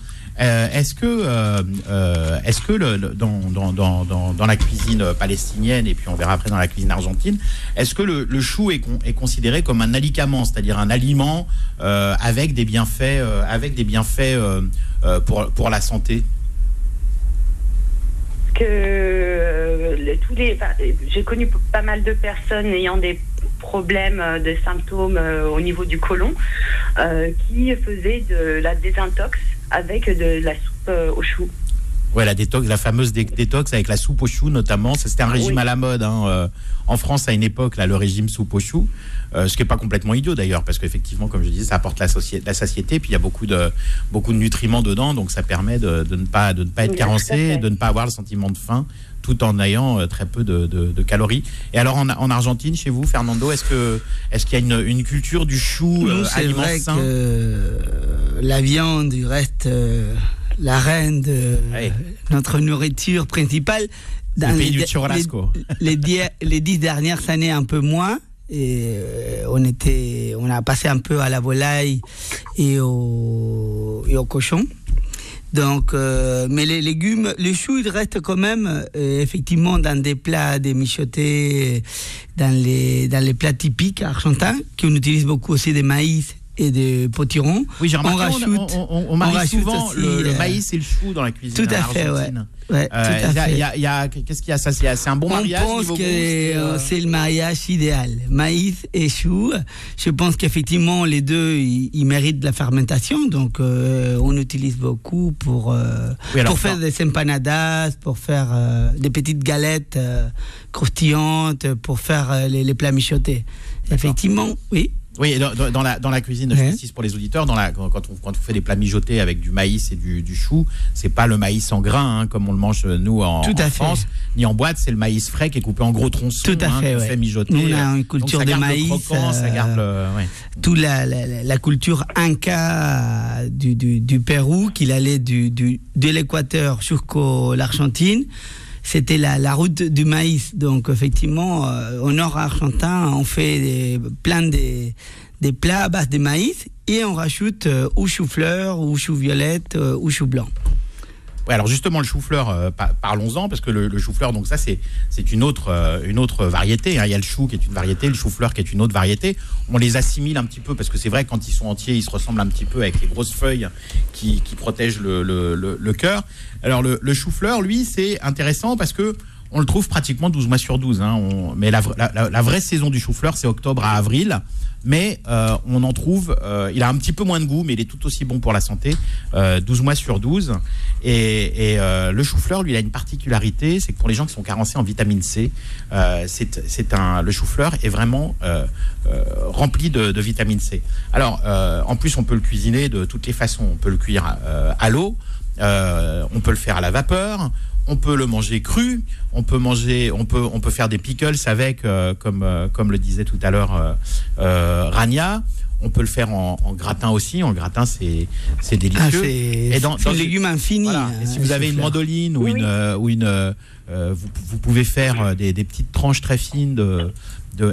Euh, est-ce que, euh, euh, est-ce que dans, la cuisine palestinienne, et puis on verra après dans la cuisine argentine, est-ce que le, chou est, con- est considéré comme un alicament, c'est-à-dire un aliment avec des bienfaits, avec des bienfaits pour, la santé? Que tous les, j'ai connu pas mal de personnes ayant des problèmes, euh, de symptômes au niveau du côlon, qui faisaient de la désintox avec de la soupe euh, au chou. Ouais, la détox, la fameuse dé- détox avec la soupe au chou notamment. Ça, C'était un régime Oui. à la mode hein, euh, en France à une époque, là, le régime soupe au chou. Euh, ce qui est pas complètement idiot d'ailleurs, parce qu'effectivement, comme je disais, ça apporte la, satiété, puis il y a beaucoup de beaucoup de nutriments dedans, donc ça permet de, de ne pas de ne pas être Oui, carencé, de ne pas avoir le sentiment de faim, tout en ayant euh, très peu de, de- de calories. Et alors en, en Argentine, chez vous, Fernando, est-ce que est-ce qu'il y a une, une culture du chou Nous, euh, aliment sain? que euh, la viande reste euh, la reine de notre nourriture principale. le pays les, du churrasco. les dix, les dix dernières années, un peu moins. Et euh, on était, on a passé un peu à la volaille et au, et au cochon. Donc, euh, mais les légumes, les choux, ils restent quand même euh, effectivement dans des plats, des mijotés, dans les dans les plats typiques argentins, qu'on utilise beaucoup aussi des maïs et de potiron. Oui, j'ai on remarqué, rajoute, on, on, on marie rajoute souvent aussi, le, le euh, maïs et le chou dans la cuisine. tout à fait. Argentine. Ouais, Euh, tout à il y a- fait. il y a- il y a- Qu'est-ce qu'il y a? Ça C'est un bon On mariage pense niveau que euh, c'est le mariage idéal. Maïs et chou. Je pense qu'effectivement, les deux, ils, méritent de la fermentation. Donc, euh, on utilise beaucoup pour, euh, Oui, alors, pour faire des empanadas, pour faire des petites galettes croustillantes, pour faire les, les plats mijotés. Effectivement, oui. Oui, dans, la, dans la cuisine, je précise pour les auditeurs, dans la, quand, on, quand on fait des plats mijotés avec du maïs et du, du chou, c'est pas le maïs en grains hein, comme on le mange euh, nous en, Tout à en fait. France, ni en boîte, c'est le maïs frais qui est coupé en gros tronçons, Tout à hein, fait, ouais. fait mijoter. Nous, on a une Donc, culture de le maïs, croquant, ça euh, garde le, ouais. toute la, la, la- la culture inca du, du, du Pérou, qu'il allait du, de l'Équateur jusqu'au l'Argentine. C'était la, la route du maïs. Donc, effectivement, euh, au nord argentin, on fait des, plein de, des plats à base de maïs et on rajoute euh, ou chou-fleur, ou chou-violette, euh, ou chou-blanc. Ouais, alors justement le chou-fleur, euh, pa- parlons-en parce que le, le chou-fleur, donc ça c'est une autre euh, une autre variété. hein. Il y a le chou qui est une variété, le chou-fleur qui est une autre variété. On les assimile un petit peu parce que c'est vrai quand ils sont entiers, ils se ressemblent un petit peu avec les grosses feuilles qui, qui protègent le, le, le, cœur. Alors le chou-fleur, lui, c'est intéressant parce que on le trouve pratiquement 12 mois sur 12. Hein. Mais la, vra- la, la- la vraie saison du chou-fleur, c'est octobre à avril. Mais euh, on en trouve, euh, il a un petit peu moins de goût, mais il est tout aussi bon pour la santé, euh, 12 mois sur 12. Et, euh, le chou-fleur, lui, il a une particularité, c'est que pour les gens qui sont carencés en vitamine C, c'est un, le chou-fleur est vraiment rempli de, vitamine C. Alors, en plus, on peut le cuisiner de toutes les façons. On peut le cuire à l'eau, on peut le faire à la vapeur, on peut le manger cru, on peut manger, on peut, on peut faire des pickles avec, euh, comme, euh, comme le disait tout à l'heure euh, Rania. On peut le faire en, en gratin aussi. En gratin, c'est c'est Ah, délicieux. c'est Et dans- dans un une- légume infini. Voilà. hein, Et si vous avez une mandoline ou Oui. une ou une vous, vous pouvez faire des, des petites tranches très fines de,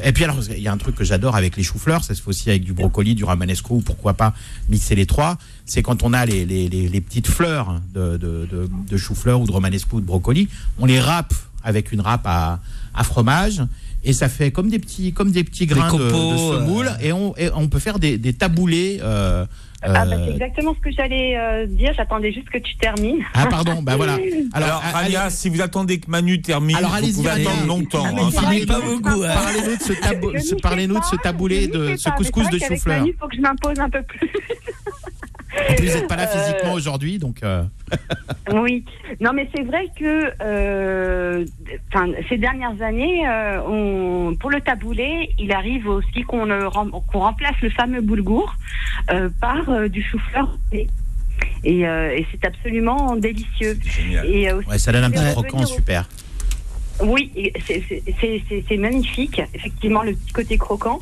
et puis alors il y a un truc que j'adore avec les choux-fleurs, ça se fait aussi avec du brocoli, du romanesco ou pourquoi pas mixer les trois. C'est quand on a les, les, les, les petites fleurs de, de, de, chou-fleur ou de romanesco ou de brocoli, on les râpe avec une râpe à, à fromage. Et ça fait comme des petits, comme des petits grains de- de, semoule. euh. Et, on, et on peut faire des, des taboulés. euh, Ah, bah, euh, c'est exactement ce que j'allais euh, dire. J'attendais juste que tu termines. ah, pardon, bah voilà. Alors, a- Rania, allez- si vous attendez que Manu termine, Alors, vous allez-y, pouvez attendre longtemps. Ah, hein. hein. Parlez-nous de ce, tabou- de taboulé, de ce couscous de chou-fleur. Manu, Il faut que je m'impose un peu plus. En plus, vous n'êtes pas là Euh, physiquement aujourd'hui, donc. euh, Oui, non mais c'est vrai que euh, enfin, ces dernières années, euh, on, pour le taboulé, il arrive aussi qu'on rem- qu'on remplace le fameux boulgour euh, par euh, du chou-fleur et, euh, et c'est absolument délicieux. C'est génial. Et euh, aussi, Ouais, ça donne un petit croquant super. oui, c'est magnifique, effectivement, le petit côté croquant.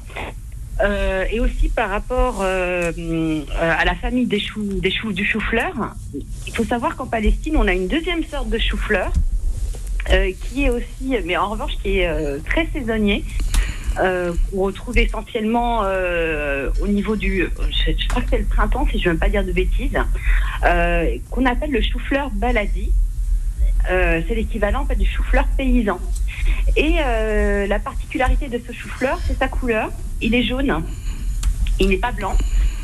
Euh, et aussi par rapport euh, euh, à la famille des choux, des choux, du chou-fleur, il faut savoir qu'en Palestine, on a une deuxième sorte de chou-fleur qui est aussi, mais en revanche, qui est très saisonnier. Qu'on retrouve essentiellement au niveau du, je, crois que c'est le printemps si je ne veux pas dire de bêtises, qu'on appelle le chou-fleur baladi. C'est l'équivalent du chou-fleur paysan. Et euh, la particularité de ce chou-fleur, c'est sa couleur. Il est jaune. Il n'est pas blanc,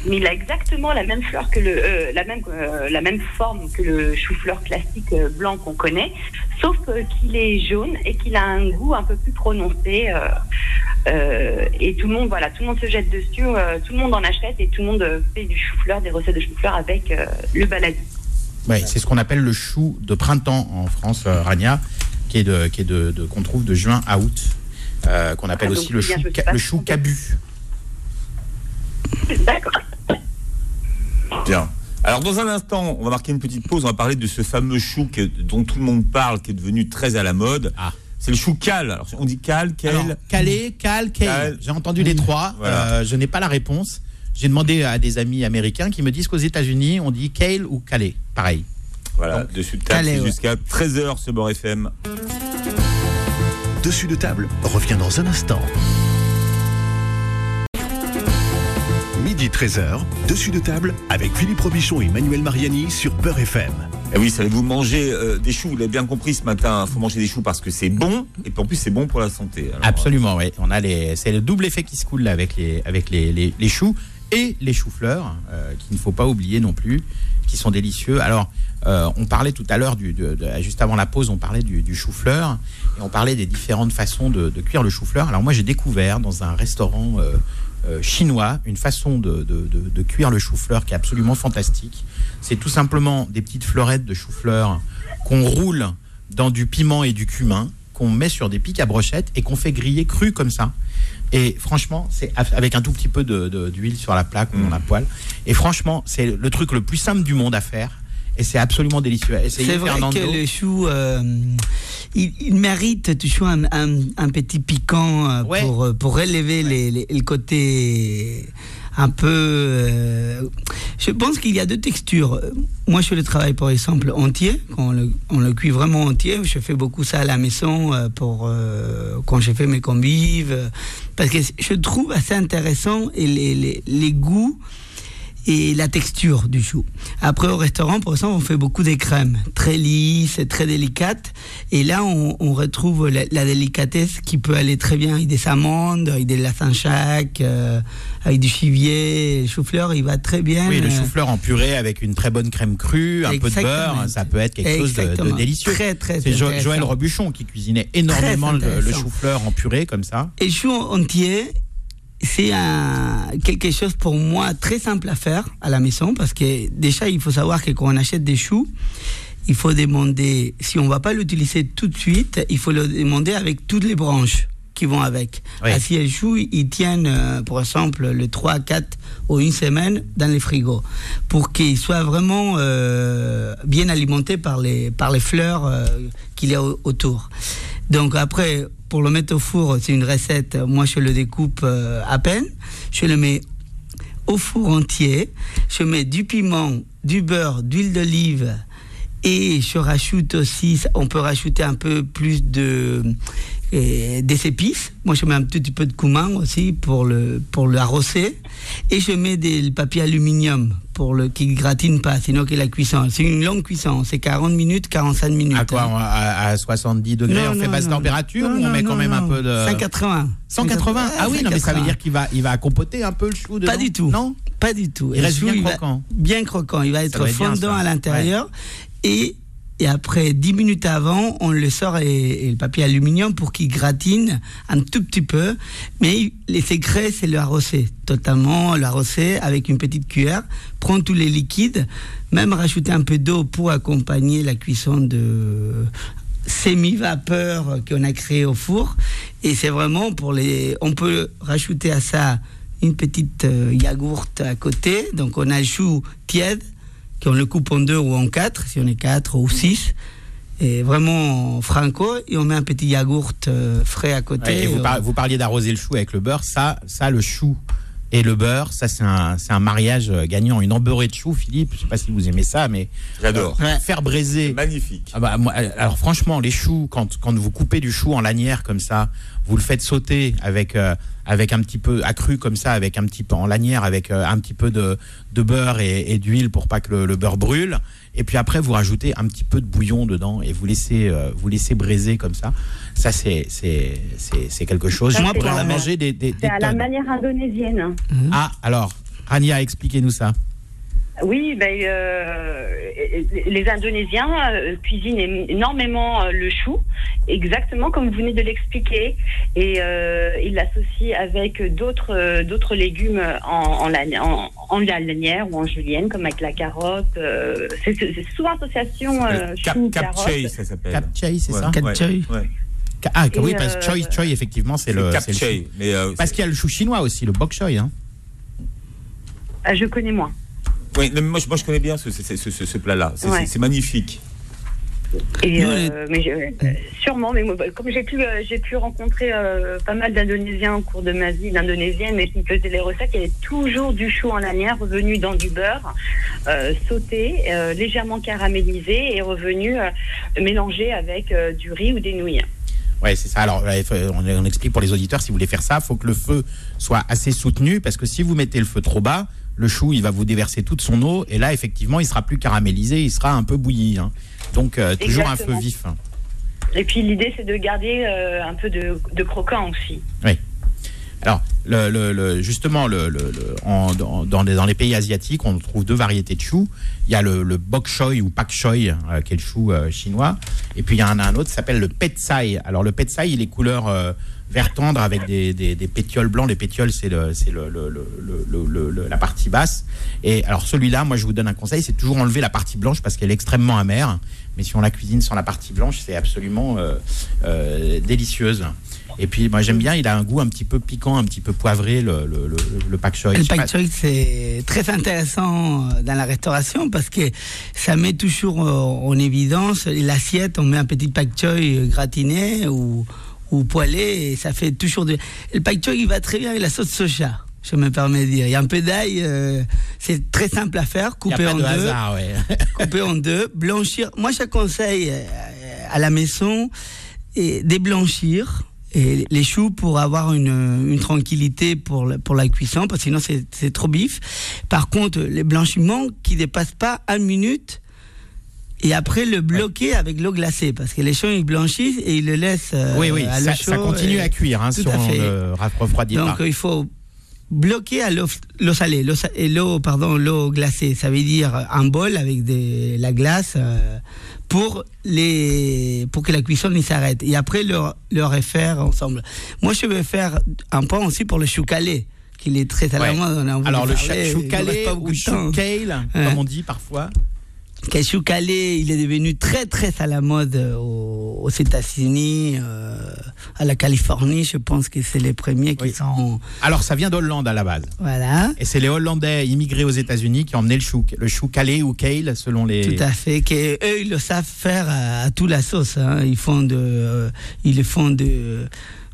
mais il a exactement la même fleur que le, euh, la même, euh, la même forme que le chou-fleur classique blanc qu'on connaît, sauf qu'il est jaune et qu'il a un goût un peu plus prononcé. et tout le monde, voilà, tout le monde se jette dessus, tout le monde en achète et tout le monde fait du chou-fleur, des recettes de chou-fleur avec le baladi. Ouais, c'est ce qu'on appelle le chou de printemps en France, Rania, qui est de, qui est de, de- qu'on trouve de juin à août, euh, qu'on appelle Ah, aussi le chou, le chou cabu. D'accord. Bien. Alors, dans un instant, on va marquer une petite pause. On va parler de ce fameux chou que- dont tout le monde parle, qui est devenu très à la mode. Ah. C'est le chou cal. Alors, on dit cal, Alors, kale. Calais, Cal, Kale. Cal. J'ai entendu les trois. Voilà. euh, je n'ai pas la réponse. J'ai demandé à des amis américains qui me disent qu'aux États-Unis, on dit Kale ou Calais. Pareil. Voilà, dessus de table, ouais. jusqu'à 13h ce Bord FM. Dessus de table revient dans un instant. Midi 13h, dessus de table avec Philippe Robichon et Manuel Mariani sur Beurre FM. Et Eh oui, savez-vous manger euh, des choux Vous l'avez bien compris ce matin. Il faut manger des choux parce que c'est bon et puis en plus c'est bon pour la santé. Alors, Absolument, oui. On a les, c'est le double effet qui se coule là avec les, avec les, les, les choux. Et les choux-fleurs, euh, qu'il ne faut pas oublier non plus, qui sont délicieux. Alors, euh, on parlait tout à l'heure, juste avant la pause, on parlait du, du chou-fleur et on parlait des différentes façons de, cuire le chou-fleur. Alors moi, j'ai découvert dans un restaurant euh, chinois une façon de cuire le chou-fleur qui est absolument fantastique. C'est tout simplement des petites fleurettes de chou-fleur qu'on roule dans du piment et du cumin, qu'on met sur des pics à brochettes et qu'on fait griller cru comme ça. Et franchement, c'est avec un tout petit peu de- de- d'huile sur la plaque ou dans la poêle. Et franchement, c'est le truc le plus simple du monde à faire. Et c'est absolument délicieux. Essayez, C'est vrai Fernando. que le chou, euh, il, il mérite toujours un, un- un petit piquant euh, Ouais. pour, euh, pour relever les- les- le côté un peu... euh, je pense qu'il y a deux textures. Moi, je le travaille par exemple entier, quand on le, cuit vraiment entier. Je fais beaucoup ça à la maison euh, pour, euh, quand je fais mes convives. Parce que je trouve assez intéressant et les, les, les goûts et la texture du chou. Après, au restaurant, pour exemple, on fait beaucoup des crèmes, très lisses, et très délicates. Et là, on, on retrouve la, la délicatesse qui peut aller très bien avec des amandes, avec des lasanchac, euh, avec du chivier. Le chou-fleur, il va très bien. Oui, le chou-fleur en purée avec une très bonne crème crue, un peu de beurre, ça peut être quelque chose de- délicieux. Très, très C'est Jo-. Joël Robuchon qui cuisinait énormément le, le chou-fleur en purée comme ça. Et le chou entier, c'est quelque chose pour moi très simple à faire à la maison parce que déjà, il faut savoir que quand on achète des choux, il faut demander, si on va pas l'utiliser tout de suite, il faut le demander avec toutes les branches qui vont avec. Oui. Ainsi, les choux, ils tiennent, euh, par exemple, le 3, 4 ou une semaine dans les frigos pour qu'ils soient vraiment euh, bien alimentés par les, par les fleurs euh, qu'il y a au- autour. Donc après, pour le mettre au four, c'est une recette, moi je le découpe euh, à peine, je le mets au four entier, je mets du piment, du beurre, d'huile d'olive et je rajoute aussi, on peut rajouter un peu plus de euh, des épices. Moi, je mets un petit peu de cumin aussi pour le pour l'arroser et je mets des papier aluminium pour le qui gratine pas, sinon que la cuisson. C'est une longue cuisson, c'est 40 minutes, 45 minutes. À quoi hein. à, à 70 degrés, Non, on fait basse non. température ou on met quand même un peu de 180. 180 Ah oui, non mais ça veut 180. dire qu'il va il va compoter un peu le chou dedans. Pas du tout. Non Pas du tout. Il reste chou, bien va- croquant. bien croquant. Il va être bien, fondant à l'intérieur. Et, et après 10 minutes avant, on le sort et, le papier aluminium pour qu'il gratine un tout petit peu. Mais les secrets, c'est le arroser. Totalement le arroser avec une petite cuillère. Prendre tous les liquides. Même rajouter un peu d'eau pour accompagner la cuisson de semi-vapeur qu'on a créé au four. Et c'est vraiment pour les. On peut rajouter à ça une petite euh, yaourt à côté. Donc on a le chou tiède, qu'on le coupe en deux ou en quatre, si on est quatre ou six. Et vraiment franco. Et on met un petit yaourt euh, frais à côté. Ouais, et vous, par- vous parliez d'arroser le chou avec le beurre. Ça, ça le chou et le beurre, ça c'est un, c'est un mariage euh, gagnant. Une embeurrée de chou, Philippe. Je sais pas si vous aimez ça, mais J'adore. euh, faire braiser. Magnifique. Ah bah, moi, euh, alors franchement, les choux, quand, quand vous coupez du chou en lanière comme ça, vous le faites sauter avec, euh, avec un petit peu accru comme ça, avec un petit peu en lanière, avec euh, un petit peu de, de beurre et, et d'huile pour pas que le, le beurre brûle. Et puis après, vous rajoutez un petit peu de bouillon dedans et vous laissez, euh, vous laissez braiser comme ça. Ça, c'est, c'est, c'est, c'est quelque chose. Ça, pourrais en la- manger des, des, C'est des à la manière indonésienne. Ah, alors, Rania, expliquez-nous ça. Oui, ben, euh, les Indonésiens euh, cuisinent énormément euh, le chou, exactement comme vous venez de l'expliquer, et euh, ils l'associent avec d'autres euh, d'autres légumes en, en, la- en, en la lanière ou en julienne, comme avec la carotte. euh, c'est c'est souvent association euh, Cap, chou Cap carotte. Chey, ça s'appelle. Capchei, c'est Ouais, ça? Cap ouais, Ah, Et, oui, parce que euh, choi, choi, effectivement, c'est le, Cap c'est le chou. Chey, mais euh, Parce qu'il y a le chou chinois aussi, le bok choy. Hein. Ah, je connais moins. Oui, non, mais moi, je- moi je connais bien ce, ce, ce- ce- ce plat-là. C'est Ouais. magnifique. Et, euh, mais je- euh, sûrement, mais moi, comme j'ai pu, euh, j'ai pu rencontrer euh, pas mal d'Indonésiens au cours de ma vie, d'Indonésiennes, mais qui me faisaient les recettes, il y avait toujours du chou en lanière revenu dans du beurre, euh, sauté, euh, légèrement caramélisé et revenu euh, mélangé avec euh, du riz ou des nouilles. Ouais, c'est ça. Alors, on, on explique pour les auditeurs, si vous voulez faire ça, il faut que le feu soit assez soutenu, parce que si vous mettez le feu trop bas, le chou, il va vous déverser toute son eau, et là, effectivement, il sera plus caramélisé, il sera un peu bouilli. hein. Donc, euh, toujours un feu vif. hein. Et puis l'idée, c'est de garder euh, un peu de, de croquant aussi. Alors, le, le- le- justement, le, en- dans, les, dans les pays asiatiques, on trouve deux variétés de choux. Il y a le, bok choy ou pak choy, euh, qui est le chou chinois. Et puis, il y en a un autre qui s'appelle le petsai. Alors, le petsai, il est couleur vert tendre avec des, des, des pétioles blancs. Les pétioles, c'est le, le, le- la partie basse. Et alors, celui-là, moi, je vous donne un conseil, c'est toujours enlever la partie blanche parce qu'elle est extrêmement amère. Mais si on la cuisine sans la partie blanche, c'est absolument euh, euh, délicieuse. Et puis, moi, j'aime bien, il a un goût un petit peu piquant, un petit peu poivré, le, le, le, le pak choy. Le pak choy, c'est très intéressant euh, dans la restauration parce que ça met toujours euh, en évidence l'assiette. On met un petit pak choy gratiné ou, ou poêlé et ça fait toujours de. Le choy, il va très bien avec la sauce soja. Je me permets de dire. Il y a un peu d'ail, euh, c'est très simple à faire, couper en de deux. hasard, ouais. couper en deux, blanchir. Moi, je conseille euh, à la maison et déblanchir et les choux pour avoir une, une tranquillité pour la, pour la cuisson, parce que sinon c'est c'est trop bif. Par contre, les blanchiments qui dépassent pas une minute. Et après le bloquer avec l'eau glacée, parce que les choux ils blanchissent et ils le laissent euh, Oui, oui, à ça, ça continue à cuire hein, si à on refroidit donc pas. il faut bloquer à l'eau salée, l'eau sa- et l'eau pardon l'eau glacée. Ça veut dire un bol avec de la glace euh, pour les pour que la cuisson il s'arrête. Et après le le refaire ensemble. Moi je vais faire un point aussi pour le chou calé, qu'il est très à la Ouais. mode. on a envie Alors, le parler, cha- il chou nous calé reste pas beaucoup ou chou kale, comme on dit parfois. Le chou calé, il est devenu très très à la mode euh, aux, aux États-Unis, euh, à la Californie. Je pense que c'est les premiers qui Oui. sont Alors, ça vient d'Hollande à la base. voilà. Et c'est les Hollandais immigrés aux États-Unis qui ont emmené le chou, le chou calé ou kale, selon les. Tout à fait. Que eux, ils le savent faire à, à toute la sauce. hein. Ils font de, euh, ils le font de,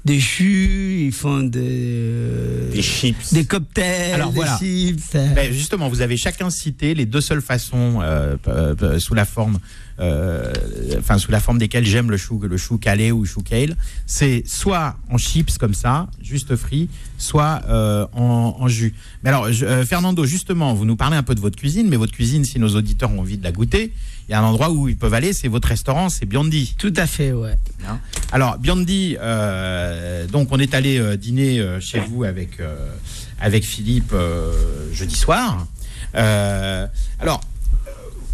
des choux, ils font de, Des chips. des cocktails, Alors, des voilà. chips. euh. Ben, justement, vous avez chacun cité les deux seules façons euh, euh, euh, sous la forme, euh, enfin sous la forme desquelles j'aime le chou, le chou calé ou chou kale. C'est soit en chips comme ça, juste frit, soit euh, en, en jus. Mais alors, je- euh, Fernando, justement, vous nous parlez un peu de votre cuisine, mais votre cuisine, si nos auditeurs ont envie de la goûter, il y a un endroit où ils peuvent aller, c'est votre restaurant, c'est Biondi. Tout à fait, ouais. Hein? Alors, Biondi, euh, donc on est allé euh, dîner euh, chez vous avec, euh, avec Philippe euh, jeudi soir. Euh, alors, euh,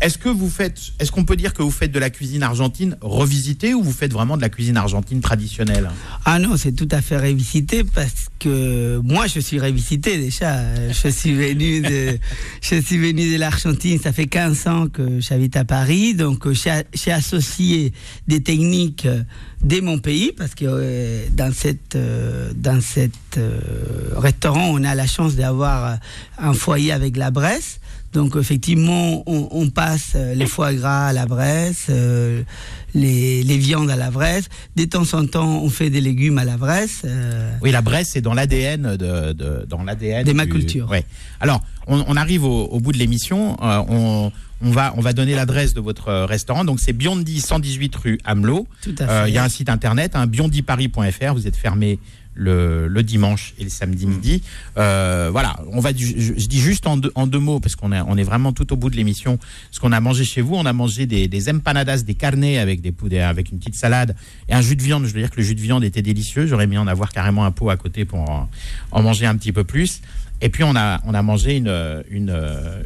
est-ce que vous faites, est-ce qu'on peut dire que vous faites de la cuisine argentine revisitée ou vous faites vraiment de la cuisine argentine traditionnelle? Ah non, c'est tout à fait révisité parce que moi je suis révisité déjà. Je suis venu de, je suis venu de l'Argentine. Ça fait 15 ans que j'habite à Paris, donc euh, j'ai associé des techniques euh, de mon pays parce que euh, dans cette dans cette restaurant on a la chance d'avoir un foyer avec la Bresse. Donc effectivement, on, on passe euh, les foie gras à la Bresse, euh, les, les viandes à la Bresse. De temps en temps, on fait des légumes à la Bresse. euh, Oui, la Bresse, c'est dans l'ADN de, de- dans l'ADN De du- ma culture. Ouais. Alors, on, on arrive au, au bout de l'émission. Euh, on, on va, on va donner l'adresse de votre restaurant. Donc, c'est Biondi 118 rue Amelot. Tout à fait. Il y a un site internet, hein, biondiparis.fr. Vous êtes fermé le, le dimanche et le samedi midi. Euh, voilà, on va. du- Je, je dis juste en deux, en deux mots parce qu'on est, on est vraiment tout au bout de l'émission. Ce qu'on a mangé chez vous, on a mangé des, des empanadas, des carnets avec des poudres, avec une petite salade et un jus de viande. Je veux dire que le jus de viande était délicieux. J'aurais mis en avoir carrément un pot à côté pour en, en manger un petit peu plus. Et puis on a, on a mangé une, une,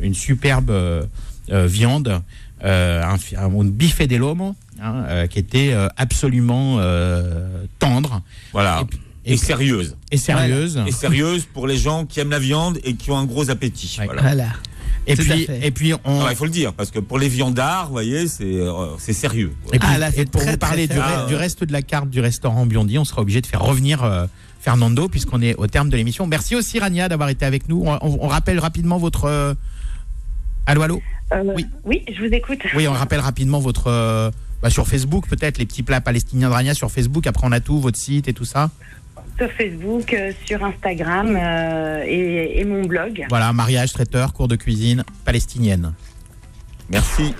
une superbe euh, viande, euh, un, un, bife de lomo, hein, qui était absolument tendre Voilà. Et puis- Et, sérieuse. et sérieuse. Et sérieuse pour les gens qui aiment la viande et qui ont un gros appétit. Ouais. Voilà. Voilà. Et puis, et puis on. Ah, il faut le dire, parce que pour les viandards, vous voyez, c'est euh, c'est sérieux. quoi. Et, puis- Ah, là, et pour très, vous parler du, reste de la carte du restaurant Biondi, on sera obligé de faire revenir euh, Fernando puisqu'on est au terme de l'émission. Merci aussi Rania d'avoir été avec nous. On, on- on rappelle rapidement votre. euh, Allô, allô. Euh, Oui. oui, je vous écoute. Oui, on rappelle rapidement votre. euh, bah, sur Facebook, peut-être les petits plats palestiniens de Rania sur Facebook. Après, on a tout, votre site et tout ça sur Facebook, euh, sur Instagram euh, et, et, mon blog. Voilà, mariage, traiteur, cours de cuisine palestinienne. Merci.